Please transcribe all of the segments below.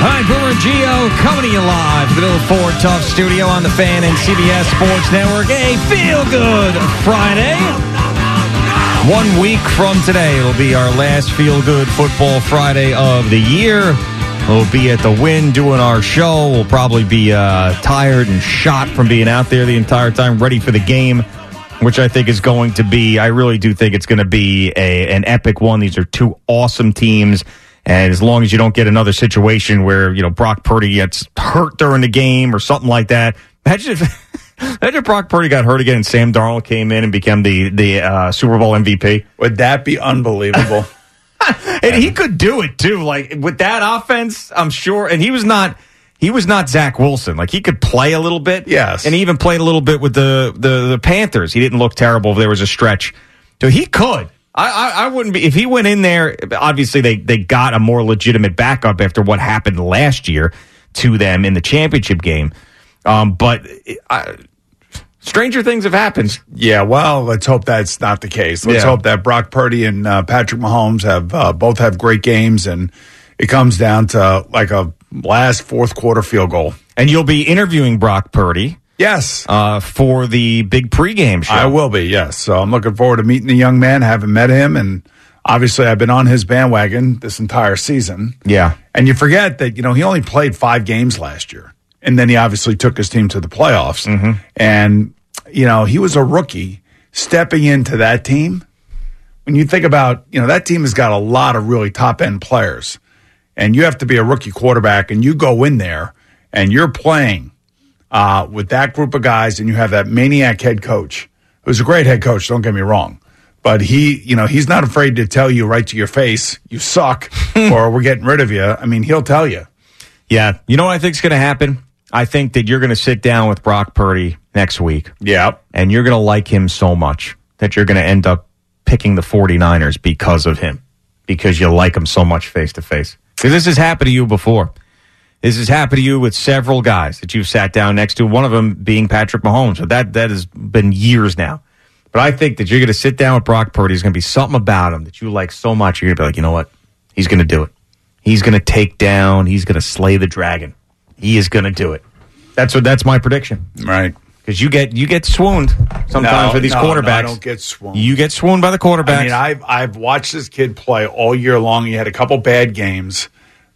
Right, Boomer and Gio coming to you live from the Built Ford Tough Studio on the Fan and CBS Sports Network. A feel good Friday. One week from today, it'll be our last feel good football Friday of the year. We'll be at the Wynn doing our show. We'll probably be uh, tired and shot from being out there the entire time, ready for the game, which I think is going to be. I really do think it's going to be a an epic one. These are two awesome teams. And as long as you don't get another situation where, you know, Brock Purdy gets hurt during the game or something like that. Imagine if, imagine if Brock Purdy got hurt again and Sam Darnold came in and became the, the uh, Super Bowl MVP. Would that be unbelievable? and he could do it too. Like with that offense, I'm sure. And he was not, he was not Zach Wilson. Like he could play a little bit. Yes. And he even played a little bit with the, the, the Panthers. He didn't look terrible if there was a stretch. So he could. I, I, I, wouldn't be if he went in there. Obviously, they they got a more legitimate backup after what happened last year to them in the championship game. Um, but I, stranger things have happened. Yeah, well, let's hope that's not the case. Let's Yeah. hope that Brock Purdy and uh, Patrick Mahomes have uh, both have great games, and it comes down to like a last fourth quarter field goal. And you'll be interviewing Brock Purdy Yes, uh, for the big pregame show. I will be. Yes, so I'm looking forward to meeting the young man. Haven't met him, and obviously I've been on his bandwagon this entire season. Yeah. And you forget that, you know, he only played five games last year. And then he obviously took his team to the playoffs. And, you know, he was a rookie stepping into that team. When you think about, you know, that team has got a lot of really top end players. And you have to be a rookie quarterback and you go in there and you're playing uh, with that group of guys and you have that maniac head coach who's a great head coach, don't get me wrong. But he, you know, he's not afraid to tell you right to your face, you suck, or we're getting rid of you. I mean, he'll tell you. Yeah. You know what I think is going to happen? I think that you're going to sit down with Brock Purdy next week. Yeah. and you're going to like him so much that you're going to end up picking the 49ers because of him, because you like him so much face to face. Because this has happened to you before. This has happened to you with several guys that you've sat down next to, one of them being Patrick Mahomes. So that, that has been years now. But I think that you're going to sit down with Brock Purdy. There's going to be something about him that you like so much. You're going to be like, you know what? He's going to do it. He's going to take down, he's going to slay the dragon. He is going to do it. That's what, that's my prediction Right. because you get you get swooned sometimes No, with these no, no, I quarterbacks. don't get swooned. You get swooned by the quarterbacks. I mean, I've I've watched this kid play all year long. He had a couple bad games,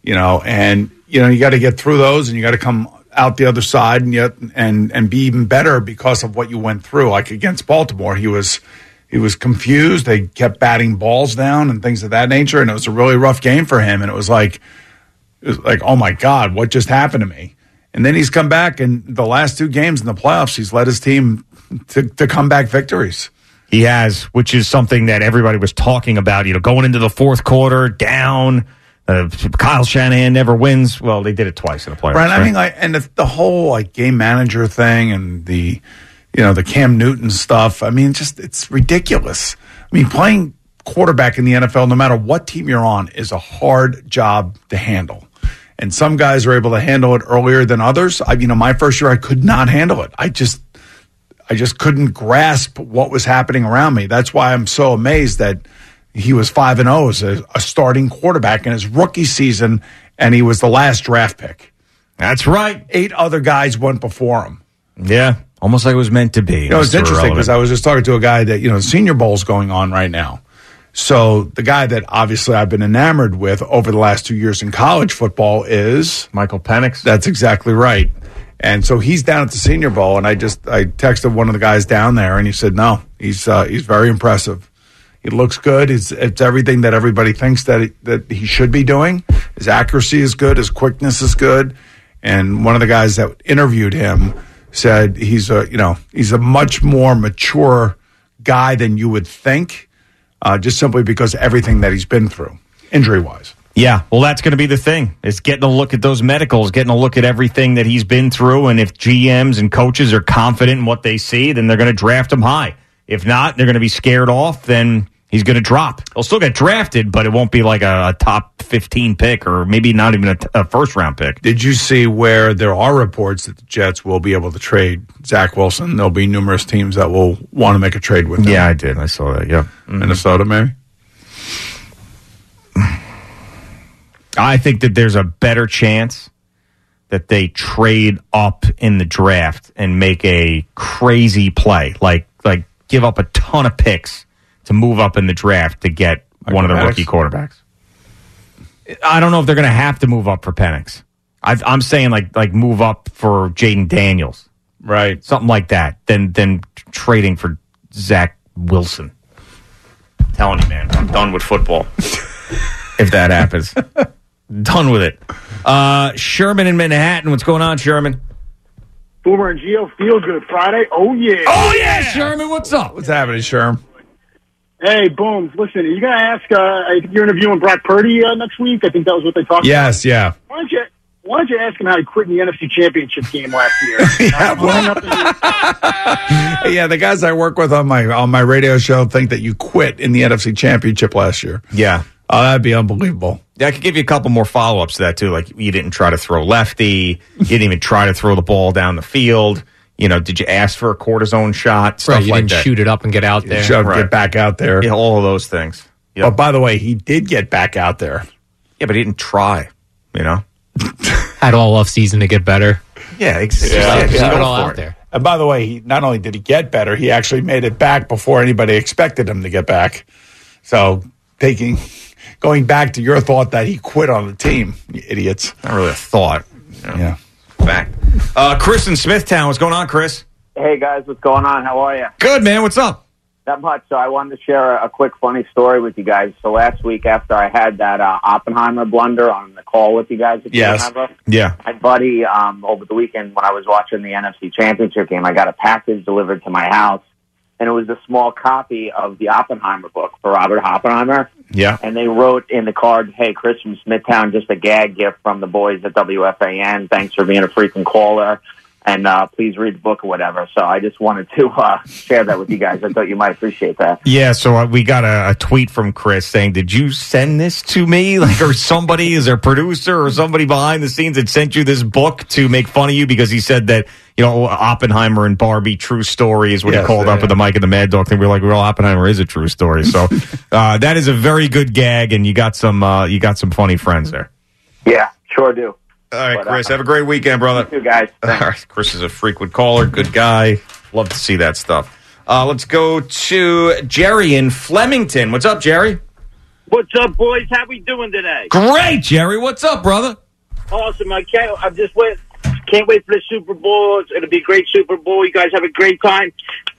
you know, and you know you got to get through those, and you got to come out the other side, and yet and and be even better because of what you went through. Like against Baltimore, he was he was confused. They kept batting balls down and things of that nature, and it was a really rough game for him. And it was like it was like, oh my god, what just happened to me? And then he's come back, and the last two games in the playoffs, he's led his team to, to comeback victories. he has, which is something that everybody was talking about. You know, going into the fourth quarter, down. Uh, Kyle Shanahan never wins. Well, they did it twice in the playoffs. Brian, I mean, like, and the, the whole like game manager thing and the, you know, the Cam Newton stuff. I mean, just it's ridiculous. I mean, playing quarterback in the NFL, no matter what team you're on, is a hard job to handle. And some guys are able to handle it earlier than others. I, you know, my first year, I could not handle it. I just, I just couldn't grasp what was happening around me. That's why I'm so amazed that he was five and zero as a, a starting quarterback in his rookie season, and he was the last draft pick That's right. eight other guys went before him. Yeah, almost like it was meant to be. You know, it's interesting because I was just talking to a guy that, you know, the Senior Bowl's going on right now. So the guy that obviously I've been enamored with over the last two years in college football is Michael Penix. That's exactly right. And so he's down at the Senior Bowl, and I just I texted one of the guys down there, and he said, "No, he's uh, he's very impressive. He looks good. It's, it's everything that everybody thinks that that he should be doing. His accuracy is good. His quickness is good. And one of the guys that interviewed him said he's a you know he's a much more mature guy than you would think, uh, just simply because everything that he's been through, injury wise." Yeah, well, that's going to be the thing. It's getting a look at those medicals, getting a look at everything that he's been through, and if GMs and coaches are confident in what they see, then they're going to draft him high. If not, they're going to be scared off. Then he's going to drop. He'll still get drafted, but it won't be like a, a top fifteen pick, or maybe not even a, t- a first round pick. Did you see where there are reports that the Jets will be able to trade Zach Wilson? There'll be numerous teams that will want to make a trade with him. Yeah, I did. I saw that. Yeah, mm-hmm. Minnesota, maybe. I think that there's a better chance that they trade up in the draft and make a crazy play, like like give up a ton of picks to move up in the draft to get like one of the rookie quarterbacks. I don't know if they're going to have to move up for Penix. i am saying like like move up for Jayden Daniels, right? Something like that. Than than trading for Zach Wilson. I'm telling you, man, I'm done with football. if that happens. Done with it. Uh, Sherman in Manhattan. What's going on, Sherman? Boomer and Gio feel good Friday. Oh yeah. Oh yeah, Sherman. What's up? What's happening, Sherman? Hey, Booms. Listen, are you gonna ask? Uh, I think you're interviewing Brock Purdy uh, next week. I think that was what they talked yes, about. Yes, yeah. Why don't you? Why don't you ask him how he quit in the NFC Championship game last year? yeah, well, yeah, the guys I work with on my on my radio show think that you quit in the NFC Championship last year. Yeah, oh, that'd be unbelievable. Yeah, I could give you a couple more follow ups to that too. Like you didn't try to throw lefty, you didn't even try to throw the ball down the field. You know, did you ask for a cortisone shot? Stuff right, you like didn't that. shoot it up and get out there. Shove, right. Get back out there. Yeah, all of those things. Oh, yep. But by the way, he did get back out there. Yeah, but he didn't try. You know, had all off season to get better. Yeah, exactly. Yeah, yeah, yeah. it all out there. And by the way, he not only did he get better, he actually made it back before anybody expected him to get back. So taking going back to your thought that he quit on the team, you idiots. Not really a thought. You know. Yeah. Fact. Uh, Chris in Smithtown. What's going on, Chris? Hey, guys. What's going on? How are you? Good, man. What's up? Not much. So I wanted to share a, a quick funny story with you guys. So last week after I had that uh, Oppenheimer blunder on the call with you guys, if yes. you remember, yeah, my buddy um, over the weekend when I was watching the NFC Championship game, I got a package delivered to my house and it was a small copy of the Oppenheimer book for Robert Oppenheimer. Yeah. And they wrote in the card, "Hey, Chris from Smithtown, just a gag gift from the boys at WFAN. Thanks for being a frequent caller." And uh, please read the book or whatever. So I just wanted to uh, share that with you guys. I thought you might appreciate that. Yeah. So uh, we got a, a, tweet from Chris saying, "Did you send this to me? Like, or somebody is there a producer or somebody behind the scenes that sent you this book to make fun of you because he said that." You know, Oppenheimer and Barbie, true story is what yes, he called up with the mic and the Mad Dog thing. We are like, well, Oppenheimer is a true story. So uh, that is a very good gag, and you got some uh, you got some funny friends there. Yeah, sure do. All right, but, Chris. Uh, have a great weekend, brother. You too, guys. Thanks. All right, Chris is a frequent caller, good guy. Love to see that stuff. Uh, let's go to Jerry in Flemington. What's up, Jerry? What's up, boys? How we doing today? Great, Jerry. What's up, brother? Awesome. I can't. I'm just wait. Can't wait for the Super Bowl. It'll be a great Super Bowl. You guys have a great time.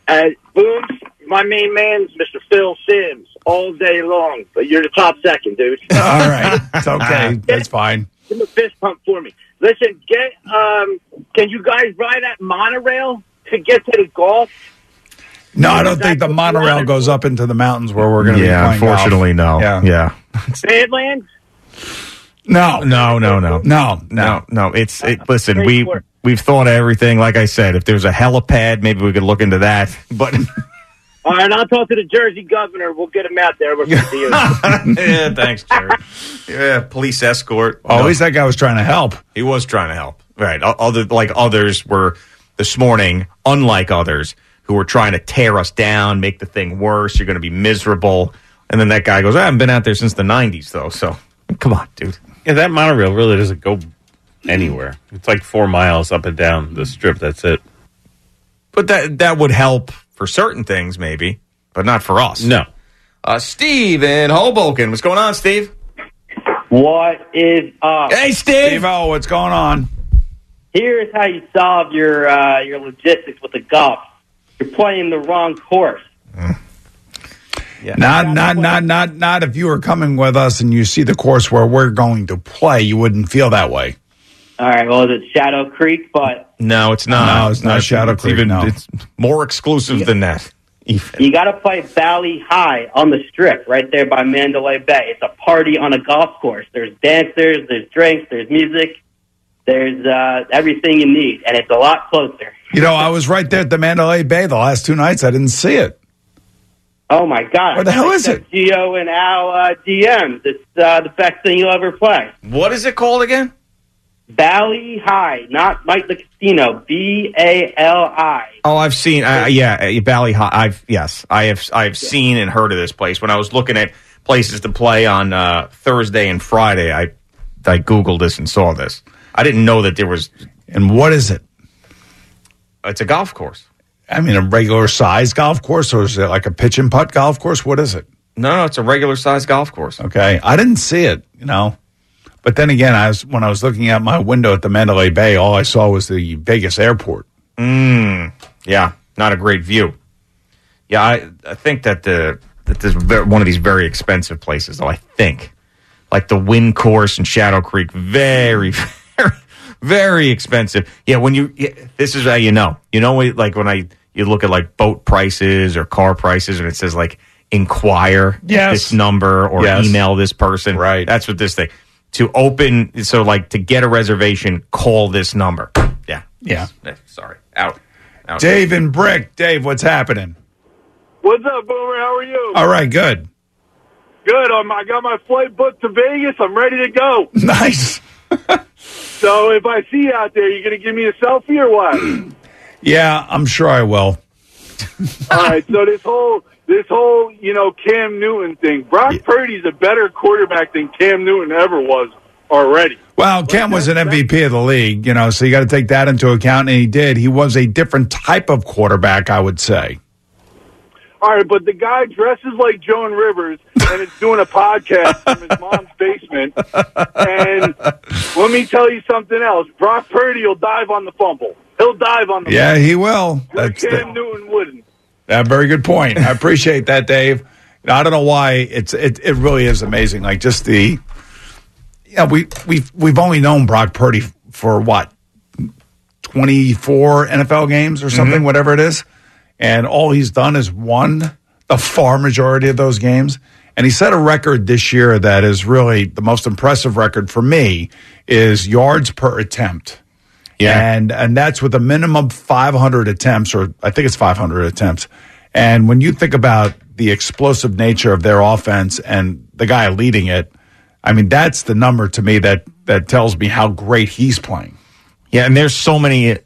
Uh, Booms, my main man's Mr. Phil Simms, all day long. But you're the top second, dude. All right, it's okay. That's fine. Give a fist pump for me. Listen, get um, can you guys ride that monorail to get to the golf? No, I don't think the monorail goes up into the mountains where we're going to yeah, be unfortunately, golf. no. Yeah. yeah. Badlands? No. No, no, no. No, no. No, it's it, listen, we we've thought of everything. Like I said, if there's a helipad, maybe we could look into that. But All right, I'll talk to the Jersey governor. We'll get him out there. We're good to you. yeah, thanks, Jerry. Yeah, police escort. Oh, no. at least that guy was trying to help. He was trying to help. Right. Other like others were this morning, unlike others who were trying to tear us down, make the thing worse. You're going to be miserable. And then that guy goes, I haven't been out there since the 90s, though. So come on, dude. Yeah, that monorail really doesn't go anywhere. It's like four miles up and down the strip. That's it. But that that would help for certain things, maybe, but not for us. No. Uh, Steve in Hoboken. What's going on, Steve? What is up? Hey, Steve. Steve O, what's going on? Here's how you solve your uh, your logistics with the golf. You're playing the wrong course. yeah Not, not, not, not, not. If you were coming with us and you see the course where we're going to play, you wouldn't feel that way. All right. Well, is it Shadow Creek? But No, it's not. No, it's not Shadow it's Creek, Even, no. It's more exclusive than that. Even. you got to play Bali Hai on the strip right there by Mandalay Bay. It's a party on a golf course. There's dancers, there's drinks, there's music, there's uh, everything you need, and it's a lot closer. You know, I was right there at the Mandalay Bay the last two nights. I didn't see it. Oh my God! Where the hell is it? Gio and Al uh, DMs. It's uh, the best thing you'll ever play. What is it called again? Bali Hai, not Mike the Casino. B A L I. Oh, I've seen. Uh, yeah, uh, Bali Hai. I've yes, I have. I have seen and heard of this place. When I was looking at places to play on uh, Thursday and Friday, I I googled this and saw this. I didn't know that there was. And what is it? It's a golf course. I mean, a regular size golf course, or is it like a pitch and putt golf course? What is it? No, no, it's a regular size golf course. Okay, I didn't see it. You know, but then again, I was when I was looking out my window at the Mandalay Bay, all I saw was the Vegas airport. Mm, yeah, not a great view. Yeah, I, I think that the that this one of these very expensive places. Though I think, like the Wynn Course and Shadow Creek, very, very, very expensive. Yeah, when you yeah, this is how you know. You know, like when I you look at like boat prices or car prices, and it says like inquire Yes. this number or Yes. email this person. Right. That's what this thing. To open, so like to get a reservation, call this number. Yeah. Yeah. Eh, Sorry. Out. Out. Dave and Brick, Dave, what's happening? What's up, Boomer? How are you? All right, good, Good. Um, I got my flight booked to Vegas. I'm ready to go. nice. So if I see you out there, you gonna give me a selfie or what? Yeah, I'm sure I will. All right. So this whole this whole you know Cam Newton thing. Brock Purdy's a better quarterback than Cam Newton ever was already. Well, Cam was an MVP of the league, you know, so you got to take that into account, and he did. He was a different type of quarterback, I would say. All right, but the guy dresses like Joan Rivers and is doing a podcast from his mom's basement. And let me tell you something else. Brock Purdy will dive on the fumble. He'll dive on the Yeah, he will. That's Cam the, Newton wouldn't. A very good point. I appreciate that, Dave. I don't know why it's it, it really is amazing. Like just the yeah, we we've we've only known Brock Purdy for what twenty four NFL games or something, mm-hmm. whatever it is, and all he's done is won the far majority of those games. And he set a record this year that is really the most impressive record for me is yards per attempt. Yeah. And and that's with a minimum 500 attempts or I think it's 500 attempts. And when you think about the explosive nature of their offense and the guy leading it, I mean that's the number to me that that tells me how great he's playing. Yeah, and there's so many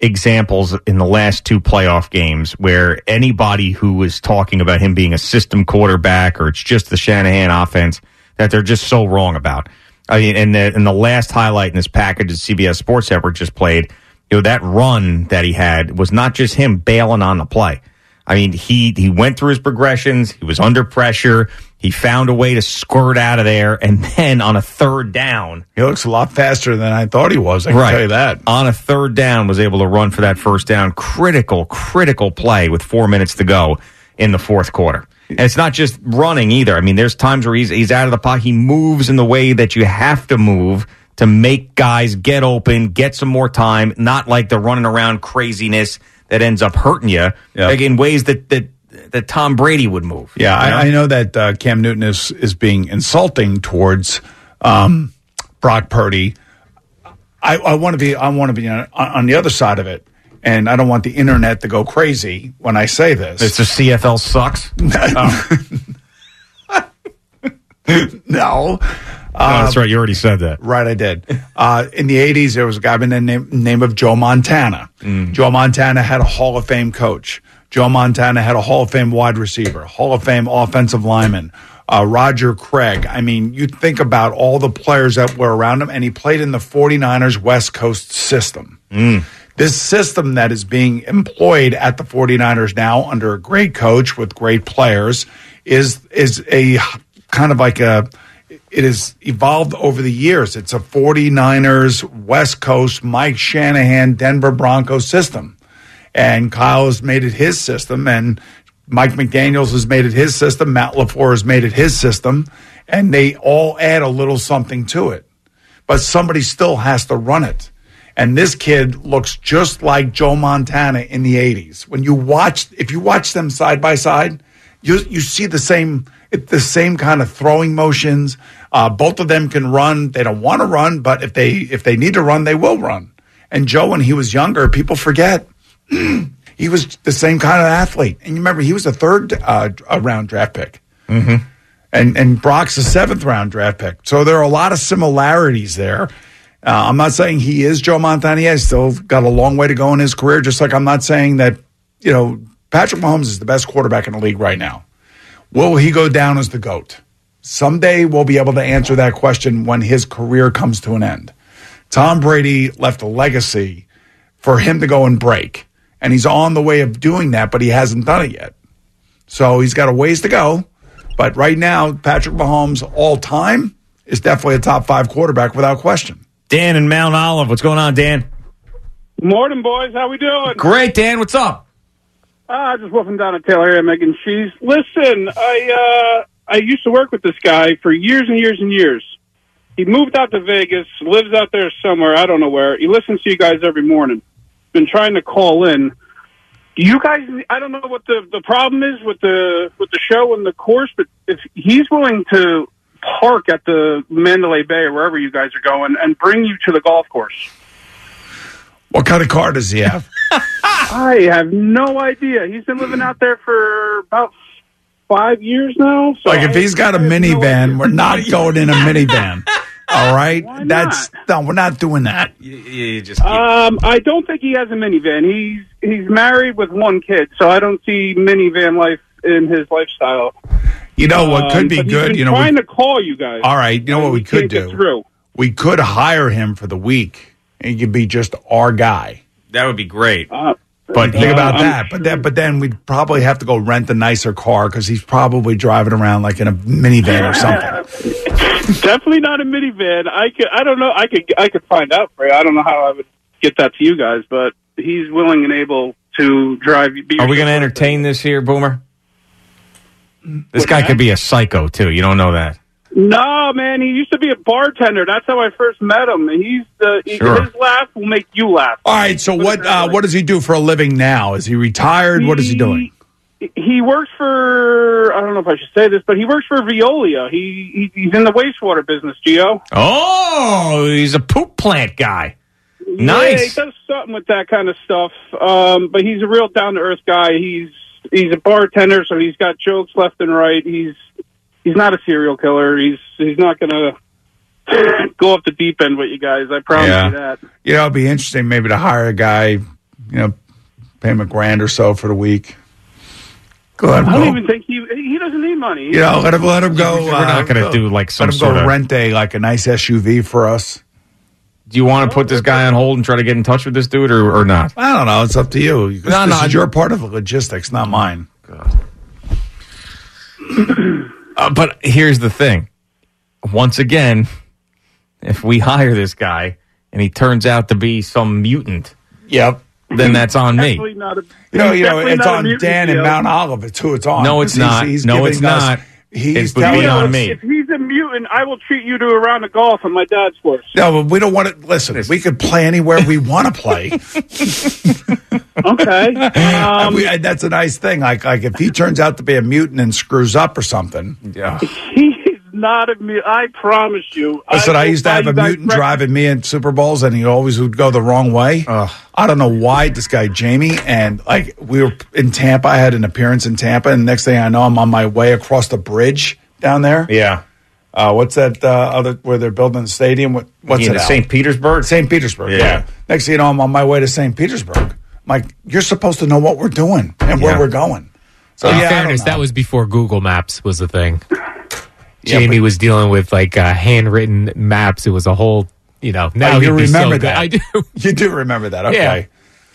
examples in the last two playoff games where anybody who was talking about him being a system quarterback or it's just the Shanahan offense that they're just so wrong about. I mean, and the, and the last highlight in this package that CBS Sports Network just played, you know, that run that he had was not just him bailing on the play. I mean, he he went through his progressions. He was under pressure. He found a way to squirt out of there, and then on a third down, He looks a lot faster than I thought he was. I can tell you that. on a third down, was able to run for that first down. Critical, critical play with four minutes to go in the fourth quarter. And it's not just running either. I mean, there's times where he's he's out of the pocket. He moves in the way that you have to move to make guys get open, get some more time, not like the running around craziness that ends up hurting you. Yeah. Like in ways that that that Tom Brady would move. Yeah, you know? I, I know that uh, Cam Newton is is being insulting towards um, Brock Purdy. I, I want to be I want to be on, on the other side of it, and I don't want the internet to go crazy when I say this. It's the CFL sucks. Oh. no. No, that's right. You already said that. Right, I did. Uh, in the 80s, there was a guy by the name, name of Joe Montana. Joe Montana had a Hall of Fame coach. Joe Montana had a Hall of Fame wide receiver, Hall of Fame offensive lineman, uh, Roger Craig. I mean, you think about all the players that were around him, and he played in the 49ers West Coast system. This system that is being employed at the 49ers now under a great coach with great players is is a kind of like a it has evolved over the years. It's a 49ers West Coast Mike Shanahan Denver Broncos system. And Kyle has made it his system and Mike McDaniels has made it his system, Matt LaFleur has made it his system, and they all add a little something to it. But somebody still has to run it. And this kid looks just like Joe Montana in the 80s. When you watch, if you watch them side by side, you, you see the same, the same kind of throwing motions. Uh, both of them can run. They don't want to run, but if they, if they need to run, they will run. And Joe, when he was younger, people forget he was the same kind of athlete. And you remember, he was a third uh, a round draft pick. Mm-hmm. And, and Brock's a seventh round draft pick. So there are a lot of similarities there. Uh, I'm not saying he is Joe Montana. He's still got a long way to go in his career, just like I'm not saying that, you know, Patrick Mahomes is the best quarterback in the league right now. Will he go down as the GOAT? Someday we'll be able to answer that question when his career comes to an end. Tom Brady left a legacy for him to go and break. And he's on the way of doing that, but he hasn't done it yet. So he's got a ways to go. But right now, Patrick Mahomes all time is definitely a top five quarterback without question. Dan in Mount Olive. What's going on, Dan? Morning, boys. How we doing? Great, Dan. What's up? Ah, just wolfing down at Taylor area making cheese. Listen, I uh I used to work with this guy for years and years and years. He moved out to Vegas, lives out there somewhere, I don't know where. He listens to you guys every morning. Been trying to call in. You guys I don't know what the the problem is with the with the show and the course, but if he's willing to park at the Mandalay Bay or wherever you guys are going and bring you to the golf course. What kind of car does he have? I have no idea. He's been living out there for about five years now. So like if I- he's got a have no minivan, we're not going in a minivan. All right, Why that's no, we're not doing that. You, just Um, I don't think he has a minivan. He's he's married with one kid, so I don't see minivan life in his lifestyle. You know what Um, could be but good. been You know, we- trying to call you guys. all right. You know what and we could can't get do? Through. We could hire him for the week, and he could be just our guy. That would be great. Uh, But think Uh, about I'm that. But then, but then we'd probably have to go rent a nicer car because he's probably driving around like in a minivan or something. Definitely not a minivan. I could. I don't know. I could. I could find out for you. I don't know how I would get that to you guys, but he's willing and able to drive. Be Are we going to entertain this here, Boomer? This guy could be a psycho too. You don't know that. No, man. He used to be a bartender. That's how I first met him. And he's the Sure. his laugh will make you laugh. All right. So what? Uh, what does he do for a living now? Is he retired? What is he doing? He works for. I don't know if I should say this, but he works for Veolia. He, he he's in the wastewater business, Gio. Oh, he's a poop plant guy. Yeah, Nice. he does something with that kind of stuff. Um, but he's a real down to earth guy. He's he's a bartender, so he's got jokes left and right. He's he's not a serial killer. He's he's not gonna go off the deep end with you guys. I promise Yeah. you that. You know, it'd be interesting maybe to hire a guy. You know, pay him a grand or so for the week. Go ahead. I don't Go. even think he he doesn't need money. You know, let him let him go. We're not gonna uh, do, like, some let him sort go of- rent a like a nice SUV for us. Do you want to put this guy on hold and try to get in touch with this dude or, or not? I don't know. It's up to you. This, No, this no, is your part of the logistics, not mine. Uh, but here's the thing. Once again, if we hire this guy and he turns out to be some mutant, yep, then that's on me. Definitely not a, You know, you know, it's on mutant, Dan and Mount Olive. It's who it's on. No, it's He's- not. he's No, it's us- not. He's It would be telling on us- me. If he's a mutant, I will treat you to a round of golf on my dad's course. No, but we don't want to listen. We could play anywhere we want to play. Okay. Um, We- that's a nice thing. Like, like if he turns out to be a mutant and screws up or something. Yeah. he is not a mutant. I promise you. Listen, I, will used to have a mutant breakfast. driving me in Super Bowls, and he always would go the wrong way. I don't know why this guy Jamie and like we were in Tampa. I had an appearance in Tampa, and next thing I know, I'm on my way across the bridge down there. Yeah. Uh, what's that uh, other where they're building the stadium? What, what's You it? St. Petersburg? St. Petersburg. Yeah. Yeah. Next thing you know, I'm on my way to St. Petersburg. I'm like, you're supposed to know what we're doing and where Yeah. we're going. So In yeah, fairness, that was before Google Maps was a thing. Jamie was dealing with like uh, handwritten maps. It was a whole you know, now Oh, you he'd so remember that? I do. You do remember that? Yeah. Okay.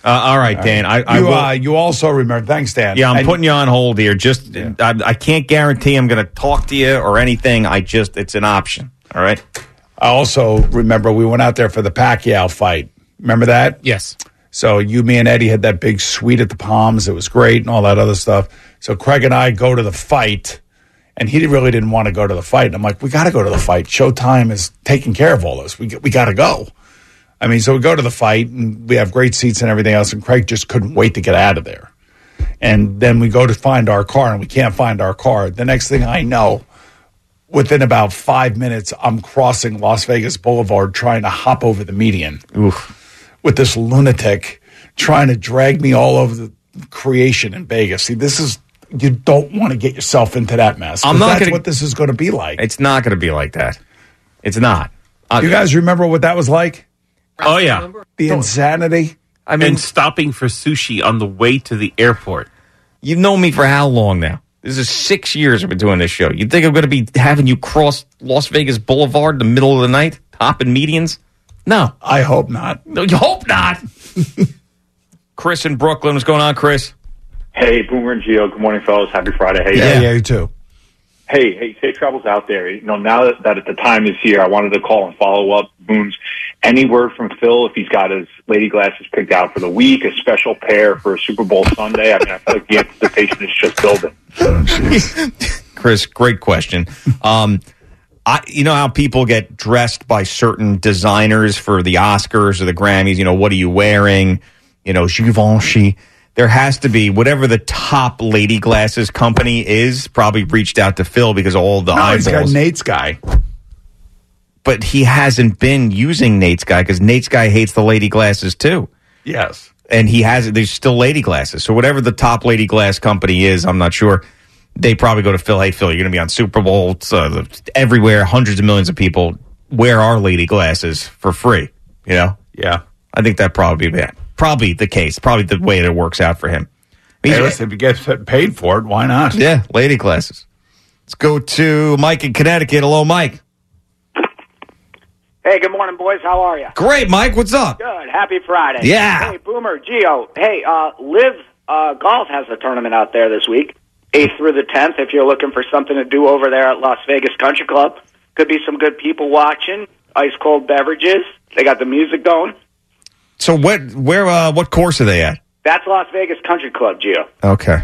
Uh, all right, Dan. I, I you, will, uh, you also remember. Thanks, Dan. yeah, I'm And- putting you on hold here. Just I, I can't guarantee I'm going to talk to you or anything. I just it's an option. All right. I also remember we went out there for the Pacquiao fight. Remember that? Yes. So you, me, and Eddie had that big suite at the Palms. It was great and all that other stuff. So Craig and I go to the fight, and he really didn't want to go to the fight. And I'm like, we got to go to the fight. Showtime is taking care of all this. We we got to go. I mean, so we go to the fight, and we have great seats and everything else. And Craig just couldn't wait to get out of there. And then we go to find our car, and we can't find our car. The next thing I know, within about five minutes, I'm crossing Las Vegas Boulevard trying to hop over the median with this lunatic trying to drag me all over the creation in Vegas. See, this is you don't want to get yourself into that mess. I'm not That's gonna- what this is going to be like. It's not going to be like that. It's not. Uh, You guys remember what that was like? Oh yeah, The insanity. I mean, and stopping for sushi on the way to the airport. You've known me for how long now? This is six years I've been doing this show. You think I'm going to be having you cross Las Vegas Boulevard in the middle of the night, hopping medians? No. I hope not. No, you hope not. Chris in Brooklyn. What's going on, Chris? Hey, Boomer and Gio. Good morning, fellas. Happy Friday. Hey, Yeah, yeah, you too. Hey, hey, safe travels out there. You know, now that, that the time is here, I wanted to call and follow up. Booms, any word from Phil if he's got his lady glasses picked out for the week, a special pair for a Super Bowl Sunday? I mean, I feel like the anticipation is just building. Chris, great question. Um, I, you know how people get dressed by certain designers for the Oscars or the Grammys. You know, what are you wearing? You know, Givenchy. There has to be whatever the top lady glasses company is. Probably reached out to Phil because all the No, he's got. Nate's guy. but he hasn't been using Nate's guy because Nate's guy hates the lady glasses too. Yes. and he has there's still lady glasses. So whatever the top lady glass company is, I'm not sure. They probably go to Phil. Hey, Phil, you're going to be on Super Bowl. Uh, everywhere, hundreds of millions of people wear our lady glasses for free. You know, Yeah. I think that probably be probably the case. Probably the way that it works out for him. He's- Hey, listen, if you get paid for it, why not? yeah, lady classes. Let's go to Mike in Connecticut. Hello, Mike. Hey, good morning, boys. How are you? Great, Mike. What's up? Good. Happy Friday. Yeah. Hey, Boomer, Gio. Hey, uh, Liv uh, Golf has a tournament out there this week, 8th through the 10th. If you're looking for something to do over there at Las Vegas Country Club, could be some good people watching. Ice cold beverages. They got the music going. So what? Where? Uh, what course are they at? That's Las Vegas Country Club, Gio. Okay.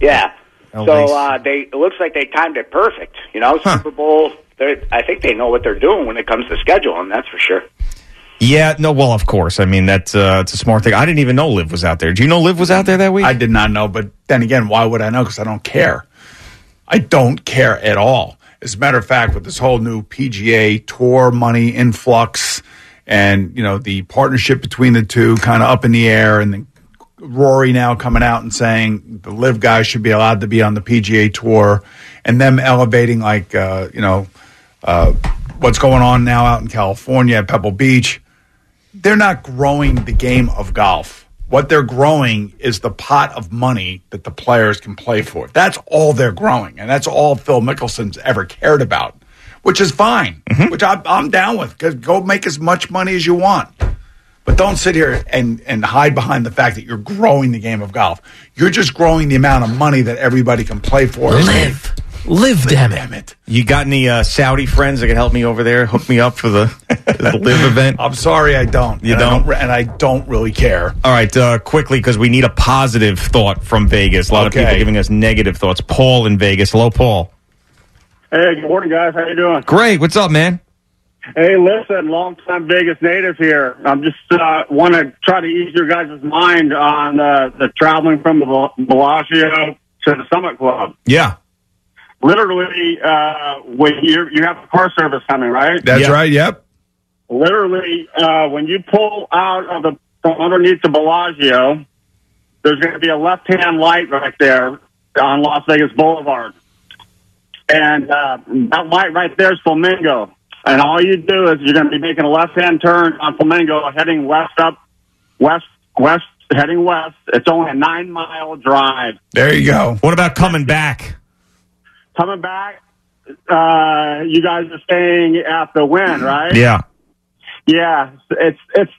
Yeah. Oh, so nice. uh, they it looks like they timed it perfect. You know, Huh. Super Bowl. I think they know what they're doing when it comes to scheduling. That's for sure. Yeah. No. Well, of course. I mean, that's uh, it's a smart thing. I didn't even know Liv was out there. Do you know Liv was out there that week? I did not know, but then again, why would I know? Because I don't care. I don't care at all. As a matter of fact, with this whole new PGA tour money influx and, you know, the partnership between the two kind of up in the air and then Rory now coming out and saying the Liv guys should be allowed to be on the PGA tour and them elevating like, uh, you know, uh, what's going on now out in California at Pebble Beach they're not growing the game of golf. What they're growing is the pot of money that the players can play for. That's all they're growing, and that's all Phil Mickelson's ever cared about, which is fine. Which I, I'm down with. Go make as much money as you want, but don't sit here and and hide behind the fact that you're growing the game of golf. You're just growing the amount of money that everybody can play for. Live. Live, damn it. Damn it! You got any uh, Saudi friends that can help me over there? Hook me up for the, the Liv event. I'm sorry, I don't. You And I don't? and I don't really care. All right, uh, quickly because we need a positive thought from Vegas. A lot of people giving us negative thoughts. Paul in Vegas. Hello, Paul. Hey, good morning, guys. How you doing? Great. What's up, man? Hey, listen, long-time Vegas native here. I'm just uh, want to try to ease your guys' mind on uh, the traveling from the Bel- Bellagio to the Summit Club. Yeah. Literally, uh, when you you have a car service coming, right? That's Yeah. right. Yep. Literally, uh, when you pull out of the from underneath the Bellagio, there's going to be a left-hand light right there on Las Vegas Boulevard, and uh, that light right there is Flamingo. And all you do is you're going to be making a left-hand turn on Flamingo, heading west up, west, west, heading west. It's only a nine-mile drive. There you go. What about coming back? Coming back, uh, you guys are staying at the Wynn, right? Yeah. Yeah, it's it's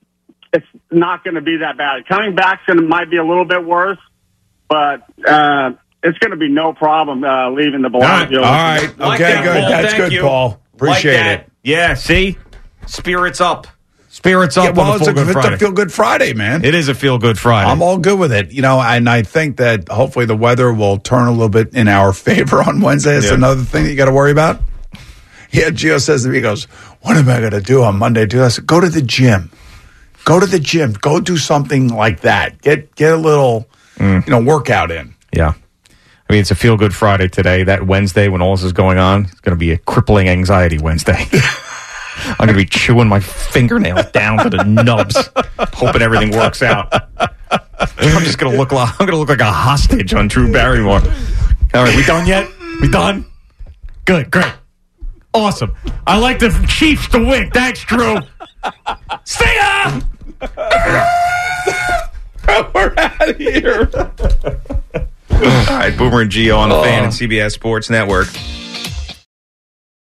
it's not going to be that bad. Coming back going to might be a little bit worse, but uh, it's going to be no problem uh, leaving the Bellagio. All right. Okay, Like that, good. Paul. That's Thank good, you. Paul. Appreciate Like it. Yeah, see? Spirits up. Spirits up Yeah, well, on a it's Feel a, Good it's Friday. a feel good Friday, man. It is a feel good Friday. I'm all good with it. You know, and I think that hopefully the weather will turn a little bit in our favor on Wednesday. That's Yeah. another thing that you got to worry about. Yeah, Gio says to me, he goes, What am I going to do on Monday? Do I said, Go to the gym. Go to the gym. Go do something like that. Get get a little, Mm. you know, workout in. Yeah. I mean, it's a feel good Friday today. That Wednesday, when all this is going on, it's going to be a crippling anxiety Wednesday. I'm going to be chewing my fingernails down to the nubs, hoping everything works out. I'm just going to look like I'm going to look like a hostage on Drew Barrymore. All right, we done yet? We done? Good, great, awesome. I like the Chiefs to win. Thanks, Drew. Stinger. We're out of here. All right, Boomer and Gio on the fan and oh. CBS Sports Network.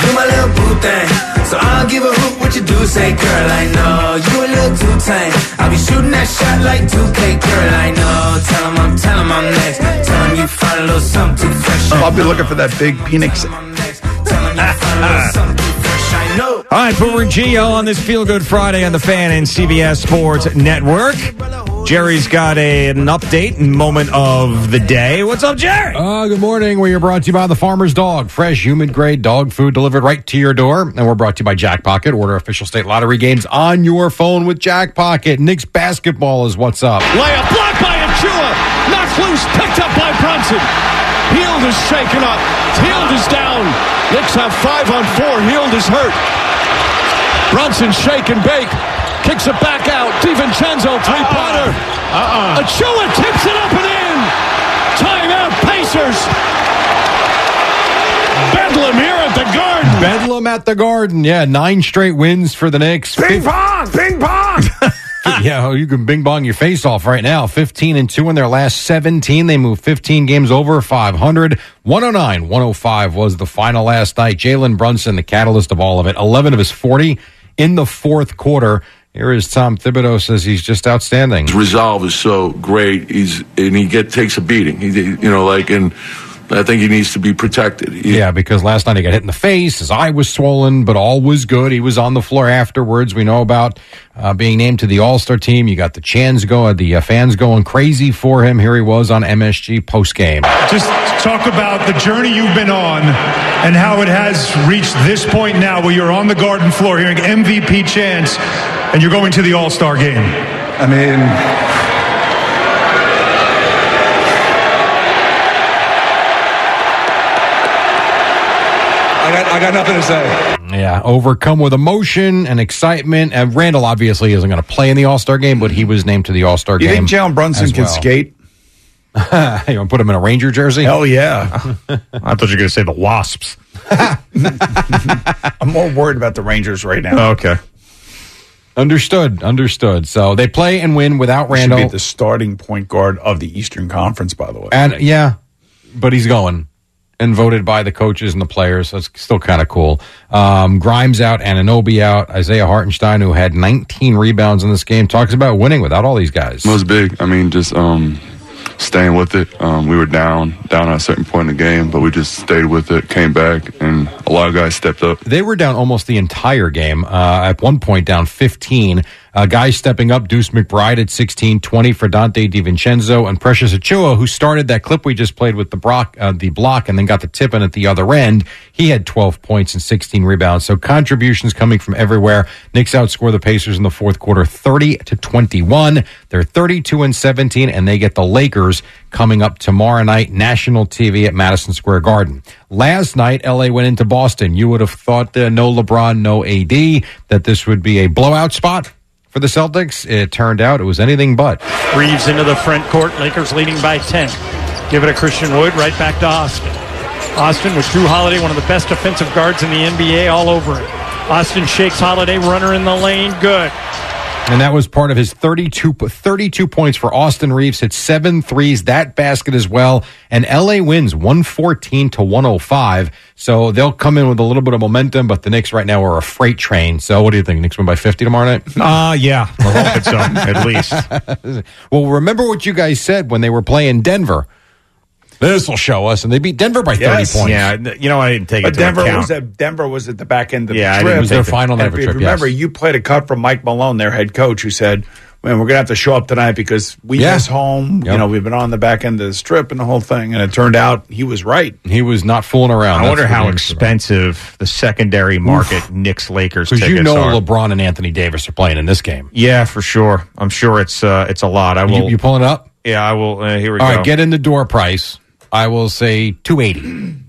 You my little boo thing. So I don't give a hoot what you do say, girl. I know you a little too tame. I'll be shooting that shot like 2K, girl. I know. Tell 'em I'm, tell 'em I'm next. Tell 'em you find a little something too fresh. I'll be looking for that big Phoenix. I know. All right, Boomer and Gio on this Feel Good Friday on the Fan and CBS Sports Network. Jerry's got a, an update and moment of the day. What's up, Jerry? Uh, good morning. We are brought to you by the Farmer's Dog. Fresh, human grade dog food delivered right to your door. And we're brought to you by Jack Pocket. Order official state lottery games on your phone with Jack Pocket. Knicks basketball is what's up. Layup blocked by Achiuwa. Knocked loose, picked up by Brunson. Hield is shaken up. Hield is down. Knicks have five on four. Hield is hurt. Brunson shake and bake. Kicks it back out. DiVincenzo three-pointer. Uh-uh. uh-uh. Achiuwa tips it up and in. Timeout Pacers. Bedlam here at the Garden. Bedlam at the Garden. Yeah, nine straight wins for the Knicks. Ping pong, ping pong. yeah, you can bing bong your face off right now. 15 and 2 in their last 17. They moved 15 games over 500. 109 105 was the final last night. Jalen Brunson, the catalyst of all of it. 11 of his 40 in the fourth quarter. Here is Tom Thibodeau says he's just outstanding. His resolve is so great. He's and he get takes a beating. He, you know, like and I think he needs to be protected. He- Yeah, because last night he got hit in the face. His eye was swollen, but all was good. He was on the floor afterwards. We know about uh, being named to the All Star team. You got the chants going, the uh, fans going crazy for him. Here he was on MSG post game. Just talk about the journey you've been on and how it has reached this point now where you're on the garden floor hearing MVP chants and you're going to the All Star game. I mean, I got, I got nothing to say. Yeah, overcome with emotion and excitement. And Randle obviously isn't going to play in the All Star game, but he was named to the All Star You game. think Jalen Brunson as can well. skate? you want to put him in a Ranger jersey? Hell yeah. I thought you were going to say the Wasps. I'm more worried about the Rangers right now. Okay. Understood. Understood. So they play and win without He should Randle. be the starting point guard of the Eastern Conference, by the way. And yeah, but he's going and voted by the coaches and the players. So it's still kind of cool. Um, Grimes out, Anunoby out. Isaiah Hartenstein, who had 19 rebounds in this game, talks about winning without all these guys. Was big. I mean, just um, staying with it. Um, we were down, down at a certain point in the game, but we just stayed with it, came back, and a lot of guys stepped up. They were down almost the entire game. Uh, at one point, down 15. Uh, guys stepping up. Deuce McBride at 16, 20 for Donte DiVincenzo and Precious Achiuwa, who started that clip we just played with the block, uh, the block, and then got the tip in at the other end. He had 12 points and 16 rebounds. So contributions coming from everywhere. Knicks outscore the Pacers in the fourth quarter, 30 to 21. They're 32 and 17, and they get the Lakers coming up tomorrow night, national TV at Madison Square Garden. Last night, LA went into Boston. You would have thought uh, no LeBron, no AD, that this would be a blowout spot for the Celtics. It turned out it was anything but. Reaves into the front court. Lakers leading by 10. Give it to Christian Wood. Right back to Austin. Austin with Jrue Holiday, one of the best defensive guards in the NBA, all over it. Austin shakes Holiday, runner in the lane. Good. And that was part of his 32, 32 points for Austin Reaves. Hit seven threes, that basket as well. And LA wins 114 to 105. So they'll come in with a little bit of momentum, but the Knicks right now are a freight train. So what do you think? Knicks win by 50 tomorrow night? Uh, yeah. We're hoping so, at least. well, remember what you guys said when they were playing Denver. This will show us. And they beat Denver by 30 Yes. points. Yeah, you know, I didn't take But it Denver account. was at Denver was at the back end of Yeah, the trip. It was their And final night if of a you trip, Remember, yes. you played a cut from Mike Malone, their head coach, who said, "Man, we're gonna have to show up tonight because we Yeah. miss home. Yep. You know, we've been on the back end of the strip and the whole thing." And it turned out he was right. He was not fooling around. I wonder That's the how game. expensive the secondary market Knicks Lakers Because you know are. LeBron and Anthony Davis are playing in this game. Yeah, for sure. I'm sure it's uh, it's a lot. I You, will. you pulling it up? yeah, I will. Uh, here we All go. right, get in the door price. I will say 280.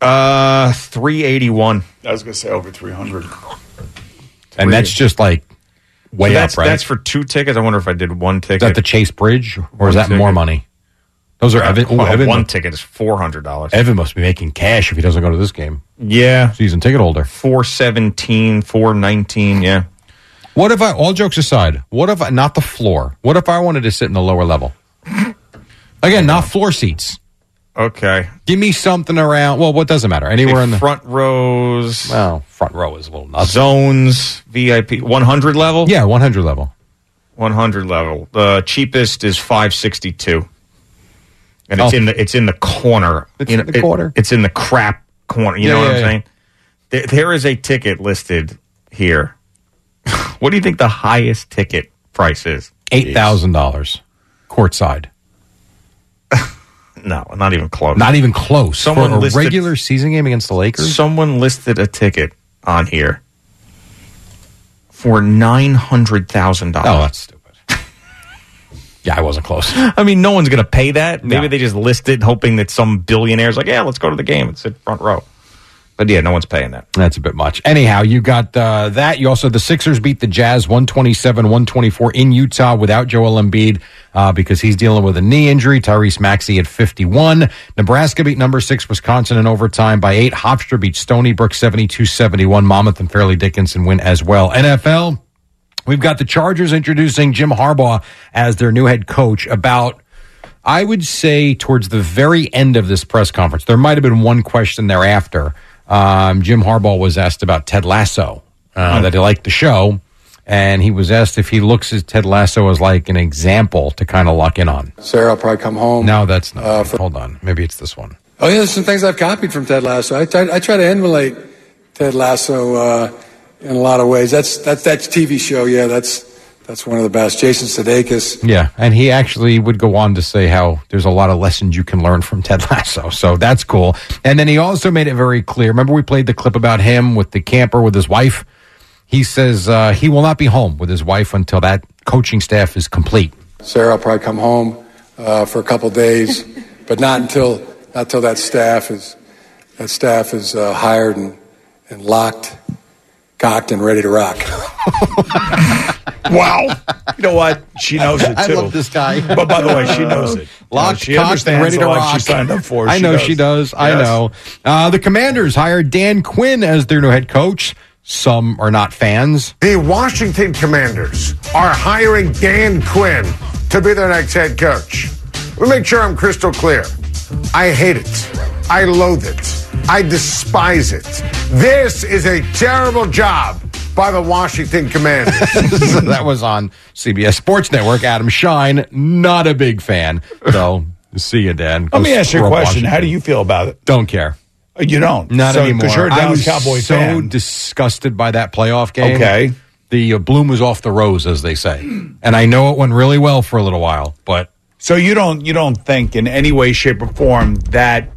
uh, three eighty one. I was gonna say over three hundred. And that's just like way that's, up, right? That's for two tickets. I wonder if I did one is ticket. that the Chase Bridge, or One is that more money? Those are Uh, Evan. ooh, well, Evan, one ticket is four hundred dollars. Evan must be making cash if he doesn't go to this game. Yeah, Season ticket holder. four seventeen, four nineteen. Yeah. What if I? All jokes aside, what if I not the floor? What if I wanted to sit in the lower level? Again, not floor seats. Okay. Give me something around. Well, what doesn't matter. Anywhere in the front rows. Well, front row is a little nuts. Zones, VIP, 100 level? Yeah, 100 level. 100 level. The cheapest is 562. And it's Oh. in the it's in the corner. It's You in the it- corner? it's in the crap corner. You Yeah, know what yeah, I'm yeah. saying? There, there is a ticket listed here. what do you think the highest ticket price is? Eight thousand dollars, courtside. No, not even close. Not even close. Someone for a listed- regular season game against the Lakers. Someone listed a ticket on here for nine hundred thousand dollars. Oh, that's stupid. yeah, I wasn't close. I mean, no one's going to pay that. Maybe they just listed hoping that some billionaire's like, yeah, let's go to the game and sit front row. But yeah, no one's paying that. That's a bit much. Anyhow, you got uh, that. You also the Sixers beat the Jazz 127-124 in Utah without Joel Embiid uh, because he's dealing with a knee injury. Tyrese Maxey at 51. Nebraska beat number six Wisconsin in overtime by eight. Hofstra beat Stony Brook 72-71. Monmouth and Fairleigh Dickinson win as well. NFL. We've got the Chargers introducing Jim Harbaugh as their new head coach about I would say towards the very end of this press conference, there might have been one question thereafter. Um, Jim Harbaugh was asked about Ted Lasso, uh, that he liked the show, and he was asked if he looks at Ted Lasso as like an example to kind of lock in on. Sarah I'll probably come home. No, that's not. hold on, maybe it's this one. Oh, yeah, there's some things I've copied from Ted Lasso. I try, I try to emulate Ted Lasso uh, in a lot of ways. That's that's that's TV show. Yeah, that's that's one of the best. Jason Sudeikis. Yeah, and he actually would go on to say how there's a lot of lessons you can learn from Ted Lasso. So that's cool. And then he also made it very clear. Remember we played the clip about him with the camper with his wife? He says uh, he will not be home with his wife until that coaching staff is complete. Sarah will probably come home uh, for a couple days, but not until not until that staff is that staff is uh, hired and and locked, cocked, and ready to rock. Wow. You know what? She knows it too. I love this guy. But by the way, she knows it. You know, Locked, she cocked, understands and ready to rock. She signed up for. I know she does. I know. Uh, the Commanders hired Dan Quinn as their new head coach. Some are not fans. The Washington Commanders are hiring Dan Quinn to be their next head coach. Let me make sure I'm crystal clear. I hate it. I loathe it. I despise it. This is a terrible job by the Washington Commanders. that was on CBS Sports Network. Adam Schein, not a big fan. So, see you, Dan. Let me ask you a question. Washington. How do you feel about it? Don't care. You don't. Not So- anymore. you're a I Dallas was Cowboy so fan. disgusted by that playoff game. Okay. The uh, bloom was off the rose, as they say. And I know it went really well for a little while, but So you don't you don't think in any way, shape, or form that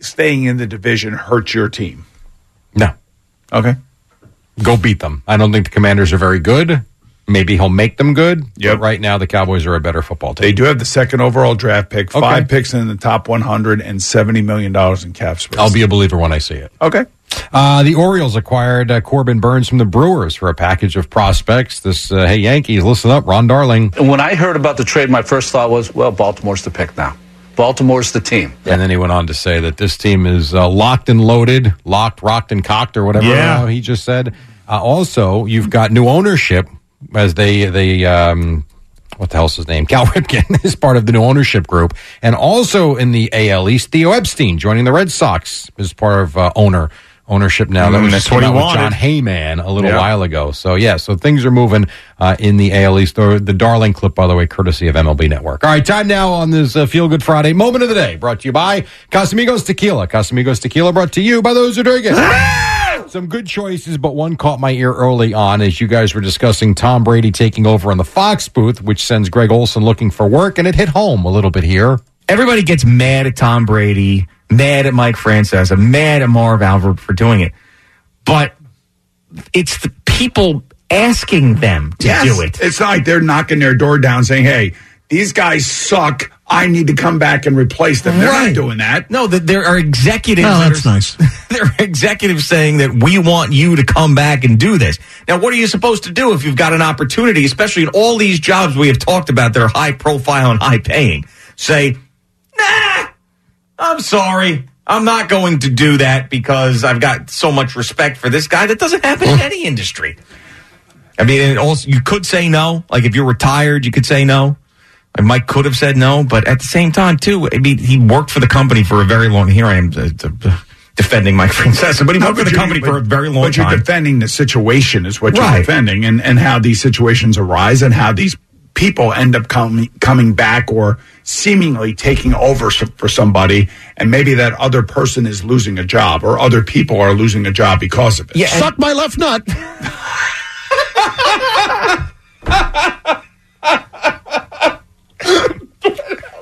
staying in the division hurts your team? no. Okay. Go beat them. I don't think the Commanders are very good. Maybe he'll make them good. Yep. But right now, the Cowboys are a better football team. They do have the second overall draft pick, Okay. five picks in the top 100, and $70 million in cap space. I'll be a believer when I see it. Okay. Uh, the Orioles acquired uh, Corbin Burnes from the Brewers for a package of prospects. This, uh, hey, Yankees, listen up. Ron Darling. When I heard about the trade, my first thought was, well, Baltimore's the pick now. Baltimore's the team. And then he went on to say that this team is uh, locked and loaded, locked, rocked, and cocked, or whatever Yeah. uh, he just said. Uh, also, you've got new ownership as they they um, what the hell's his name? Cal Ripken is part of the new ownership group, and also in the AL East, Theo Epstein joining the Red Sox as part of uh, owner ownership now. That Mm, was that's what he with Jon wanted. Heyman a little Yeah. while ago. So yeah, so things are moving uh, in the AL East. The, the Darling clip, by the way, courtesy of MLB Network. All right, time now on this uh, Feel Good Friday moment of the day, brought to you by Casamigos Tequila. Casamigos Tequila, brought to you by those who drink it. Some good choices, but one caught my ear early on as you guys were discussing Tom Brady taking over on the Fox booth, which sends Greg Olsen looking for work, and it hit home a little bit here. Everybody gets mad at Tom Brady, mad at Mike Francesa, mad at Marv Albert for doing it. But it's the people asking them to Yes. do it. It's not like they're knocking their door down saying, hey, these guys suck. I need to come back and replace them. They're Right. not doing that. No, that there are executives. Oh, that that's are- nice. There are executives saying that we want you to come back and do this. Now, what are you supposed to do if you've got an opportunity, especially in all these jobs we have talked about that are high profile and high paying? Say, nah, I'm sorry. I'm not going to do that because I've got so much respect for this guy. That doesn't happen in any industry. I mean, also you could say no. Like if you're retired, you could say no. And Mike could have said no, but at the same time, too, I mean, he worked for the company for a very long. Here I am uh, uh, defending Mike Francesa, but he No, worked for the you're- company for a very long but you're time. defending the situation is what you're Right. defending and, and how these situations arise and how these people end up coming coming back or seemingly taking over for somebody and maybe that other person is losing a job or other people are losing a job because of it. Yeah, Suck my left nut.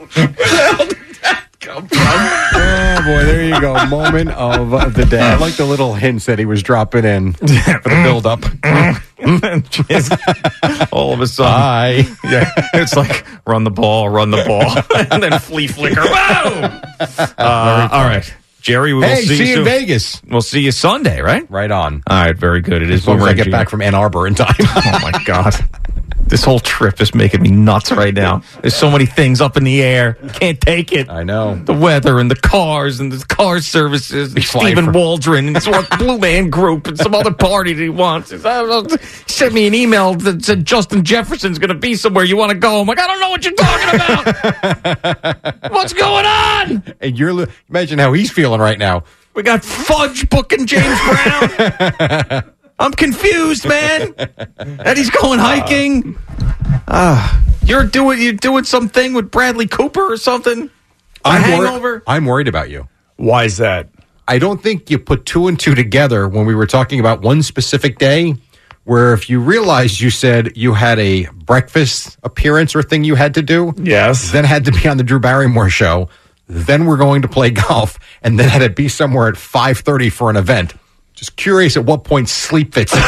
Boy, there you go. Moment of the day. I like the little hints that he was dropping in for the build up. all of a sudden, yeah, it's like run the ball, run the ball, and then flea flicker. Boom! Uh, all right, Jerry. We will Hey, see, see you you in. Vegas. We'll see you Sunday, right? Right on. All right, very good. It is As long as I get back from Ann Arbor in time. oh my god. This whole trip is making me nuts right now. There's so many things up in the air. Can't take it. I know. The weather and the cars and the car services and Stephen for- Waldron and some Blue Man Group and some other party that he wants. I. He oh, sent me an email that said Justin Jefferson's going to be somewhere. You want to go? I'm like, I don't know what you're talking about. What's going on? And you're imagine how he's feeling right now. We got Fudge booking James Brown. I'm confused, man. And he's going hiking. Ah, you're doing you're doing something with Bradley Cooper or something. A I'm, wor- hangover. I'm worried about you. Why is that? I don't think you put two and two together when we were talking about one specific day where if you realized you said you had a breakfast appearance or thing you had to do, Yes. then had to be on the Drew Barrymore show, then we're going to play golf, and then had to be somewhere at 5.30 for an event. Just curious at what point sleep fits in.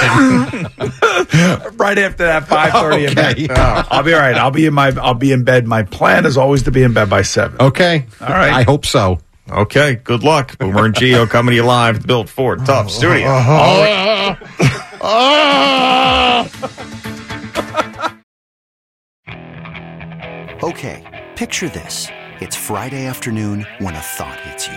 right after that 5:30 Okay. event. Oh, I'll be all right. I'll be in my I'll be in bed. My plan is always to be in bed by 7. okay. All right. I hope so. Okay, good luck. Boomer and Gio coming to you live at the Built Ford Tough oh. Studio. Oh. All right. Oh. Okay, picture this. It's Friday afternoon when a thought hits you.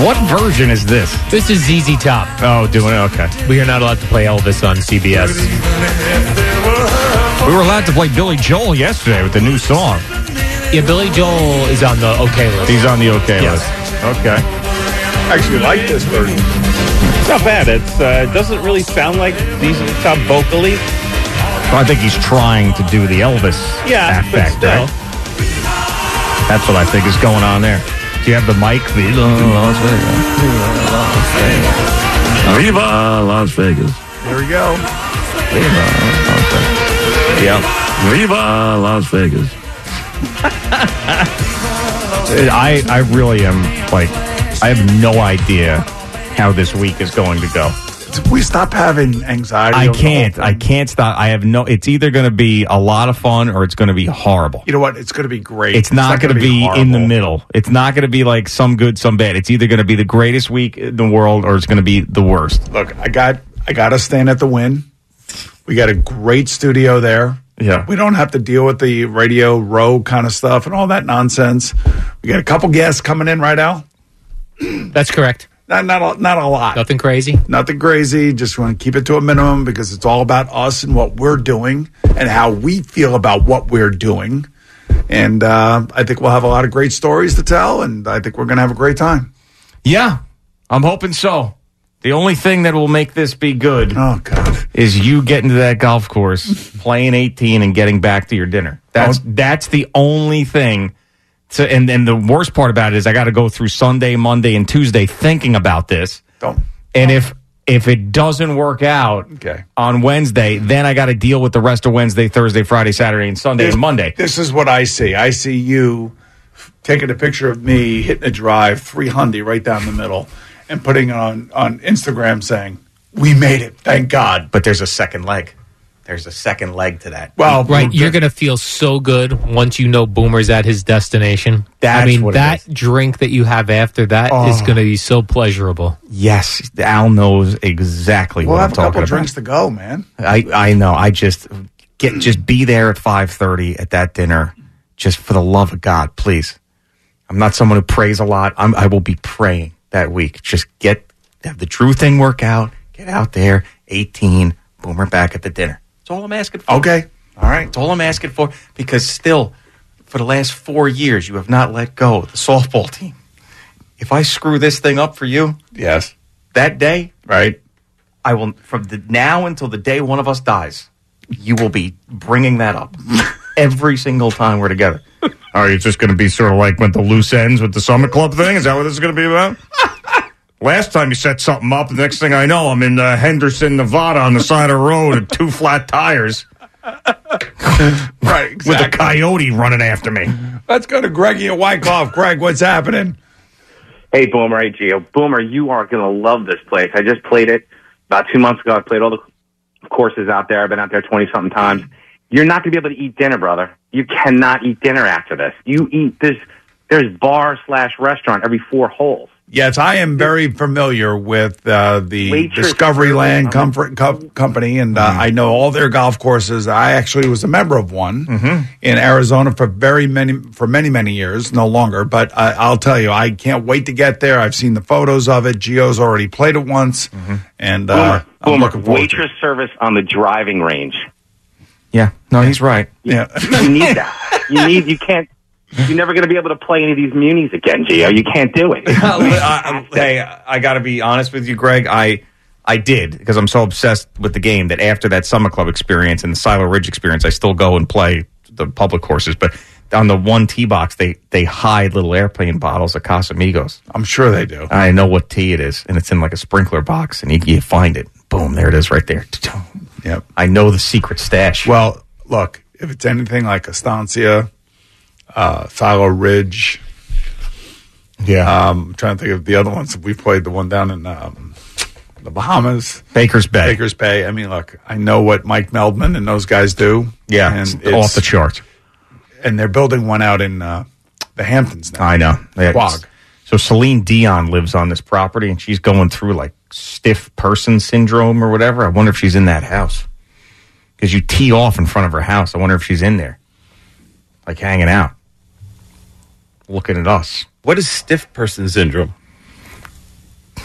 What version is this? This is ZZ Top. Oh, doing it? Okay. We are not allowed to play Elvis on CBS. We were allowed to play Billy Joel yesterday with the new song. Yeah, Billy Joel is on the okay list. He's on the okay Yes. list. Okay. Actually, like this version. It's not bad. It's uh, it doesn't really sound like ZZ Top vocally. I think he's trying to do the Elvis Yeah, but effect, still. right? That's what I think is going on there. Do you have the mic? Viva oh, Las Vegas. Viva Las Vegas. There we go. Viva Las Vegas. Yeah. Viva Las Vegas. I I really am like I have no idea how this week is going to go. We stop having anxiety. I over the whole can't. I can't stop. I have no. It's either going to be a lot of fun or it's going to be horrible. You know what? It's going to be great. It's not, going to gonna be, in the middle. It's not going to be like some good, some bad. It's either going to be the greatest week in the world or it's going to be the worst. Look, I got I got to stand at the Wynn. We got a great studio there. Yeah. We don't have to deal with the radio row kind of stuff and all that nonsense. We got a couple guests coming in right now. That's correct. Not not a, not a lot. Nothing crazy. Nothing crazy. Just want to keep it to a minimum because it's all about us and what we're doing and how we feel about what we're doing. And uh, I think we'll have a lot of great stories to tell, and I think we're going to have a great time. Yeah, I'm hoping so. The only thing that will make this be good oh, God. is you getting to that golf course, playing 18, and getting back to your dinner. That's Oh. that's the only thing. And and the worst part about it is I got to go through Sunday, Monday, and Tuesday thinking about this. Don't. And if if it doesn't work out Okay. on Wednesday, then I got to deal with the rest of Wednesday, Thursday, Friday, Saturday, and Sunday This- and Monday. This is what I see. I see you taking a picture of me hitting a drive, 300 right down the middle, and putting it on, on Instagram saying, We made it. Thank God. But there's a second leg. There's a second leg to that. Well, right, you're going to feel so good once you know Boomer's at his destination. That's I mean, what that drink that you have after that is Oh. going to be so pleasurable. Yes, Al knows exactly what we'll what have I'm a couple drinks to go, man. I I know. I just get just be there at five thirty at that dinner. Just for the love of God, please. I'm not someone who prays a lot. I'm, I will be praying. that week. Just get have the true thing work out. Get out there, 18, boomer back at the dinner. That's all I'm asking for. Okay. All right. That's all I'm asking for because still, for the last four years, you have not let go of the softball team. If I screw this thing up for you, yes, that day, right, I will from the now until the day one of us dies, you will be bringing that up every single time we're together. Are you just going to be sort of like with the loose ends with the summer club thing? Is that what this is going to be about? Last time you set something up, the next thing I know, I'm in uh, Henderson, Nevada, on the side of the road with two flat tires. right, with a coyote running after me. Let's go to Greggy at Wyckoff. Greg, what's happening? Hey, Boomer. Hey, Gio. Boomer, you are going to love this place. I just played it about two months ago. I played all the courses out there. I've been out there 20 something times. You're not going to be able to eat dinner, brother. You cannot eat dinner after this. You eat, this, there's bar slash restaurant every four holes. Yes, I am very familiar with uh, the Waitress Discovery Land service. Comfort Co- Company, and uh, I know all their golf courses. I actually was a member of one in Arizona for very many for many many years. No longer, but uh, I'll tell you, I can't wait to get there. I've seen the photos of it. Gio's already played it once, and uh, Boomer, I'm Boomer, looking forward. to it. waitress service on the driving range. Yeah, no, he's right. Yeah, You need that. You need, you can't, you're never going to be able to play any of these munis again, Gio. You can't do it. Uh, I, I- hey, I got to be honest with you, Greg. I I did because I'm so obsessed with the game that after that summer club experience and the Silo Ridge experience, I still go and play the public courses. But on the one tee box, they they hide little airplane bottles of Casamigos. I'm sure they do. I know what tee it is, and it's in like a sprinkler box, and you, you find it. Boom, there it is, right there. Yep. I know the secret stash. Well, look, if it's anything like Estancia, uh, Silo Ridge, yeah, um, I'm trying to think of the other ones. We played the one down in um, the Bahamas, Baker's Bay. Baker's Bay. I mean, look, I know what Mike Meldman and those guys do. Yeah, and it's off the charts. And they're building one out in uh, the Hamptons now. I know. Yeah, Quogue. So Celine Dion lives on this property, and she's going through like stiff person syndrome or whatever. I wonder if she's in that house because you tee off in front of her house. I wonder if she's in there, like hanging out, looking at us. What is stiff person syndrome?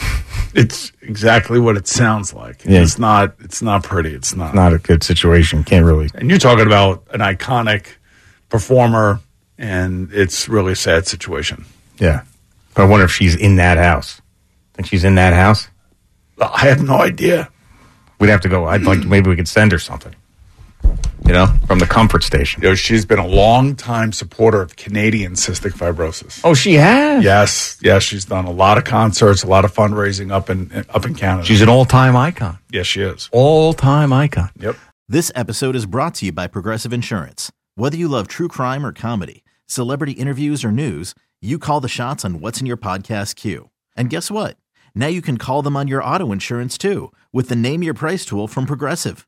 It's exactly what it sounds like. Yeah. It's not. It's not pretty. It's not. Not a good situation. Can't really. And you're talking about an iconic performer, and it's really a sad situation. Yeah, but I wonder if she's in that house. Think she's in that house? I have no idea. We'd have to go. I'd like. Maybe we could send her something. You know, from the comfort station. You know, she's been a long time supporter of Canadian cystic fibrosis. Oh, she has. Yes, yes, she's done a lot of concerts, a lot of fundraising up in up in Canada. She's an all-time icon. Yes, she is. All-time icon. Yep. This episode is brought to you by Progressive Insurance. Whether you love true crime or comedy, celebrity interviews or news, you call the shots on what's in your podcast queue. And guess what? Now you can call them on your auto insurance too with the Name Your Price tool from Progressive.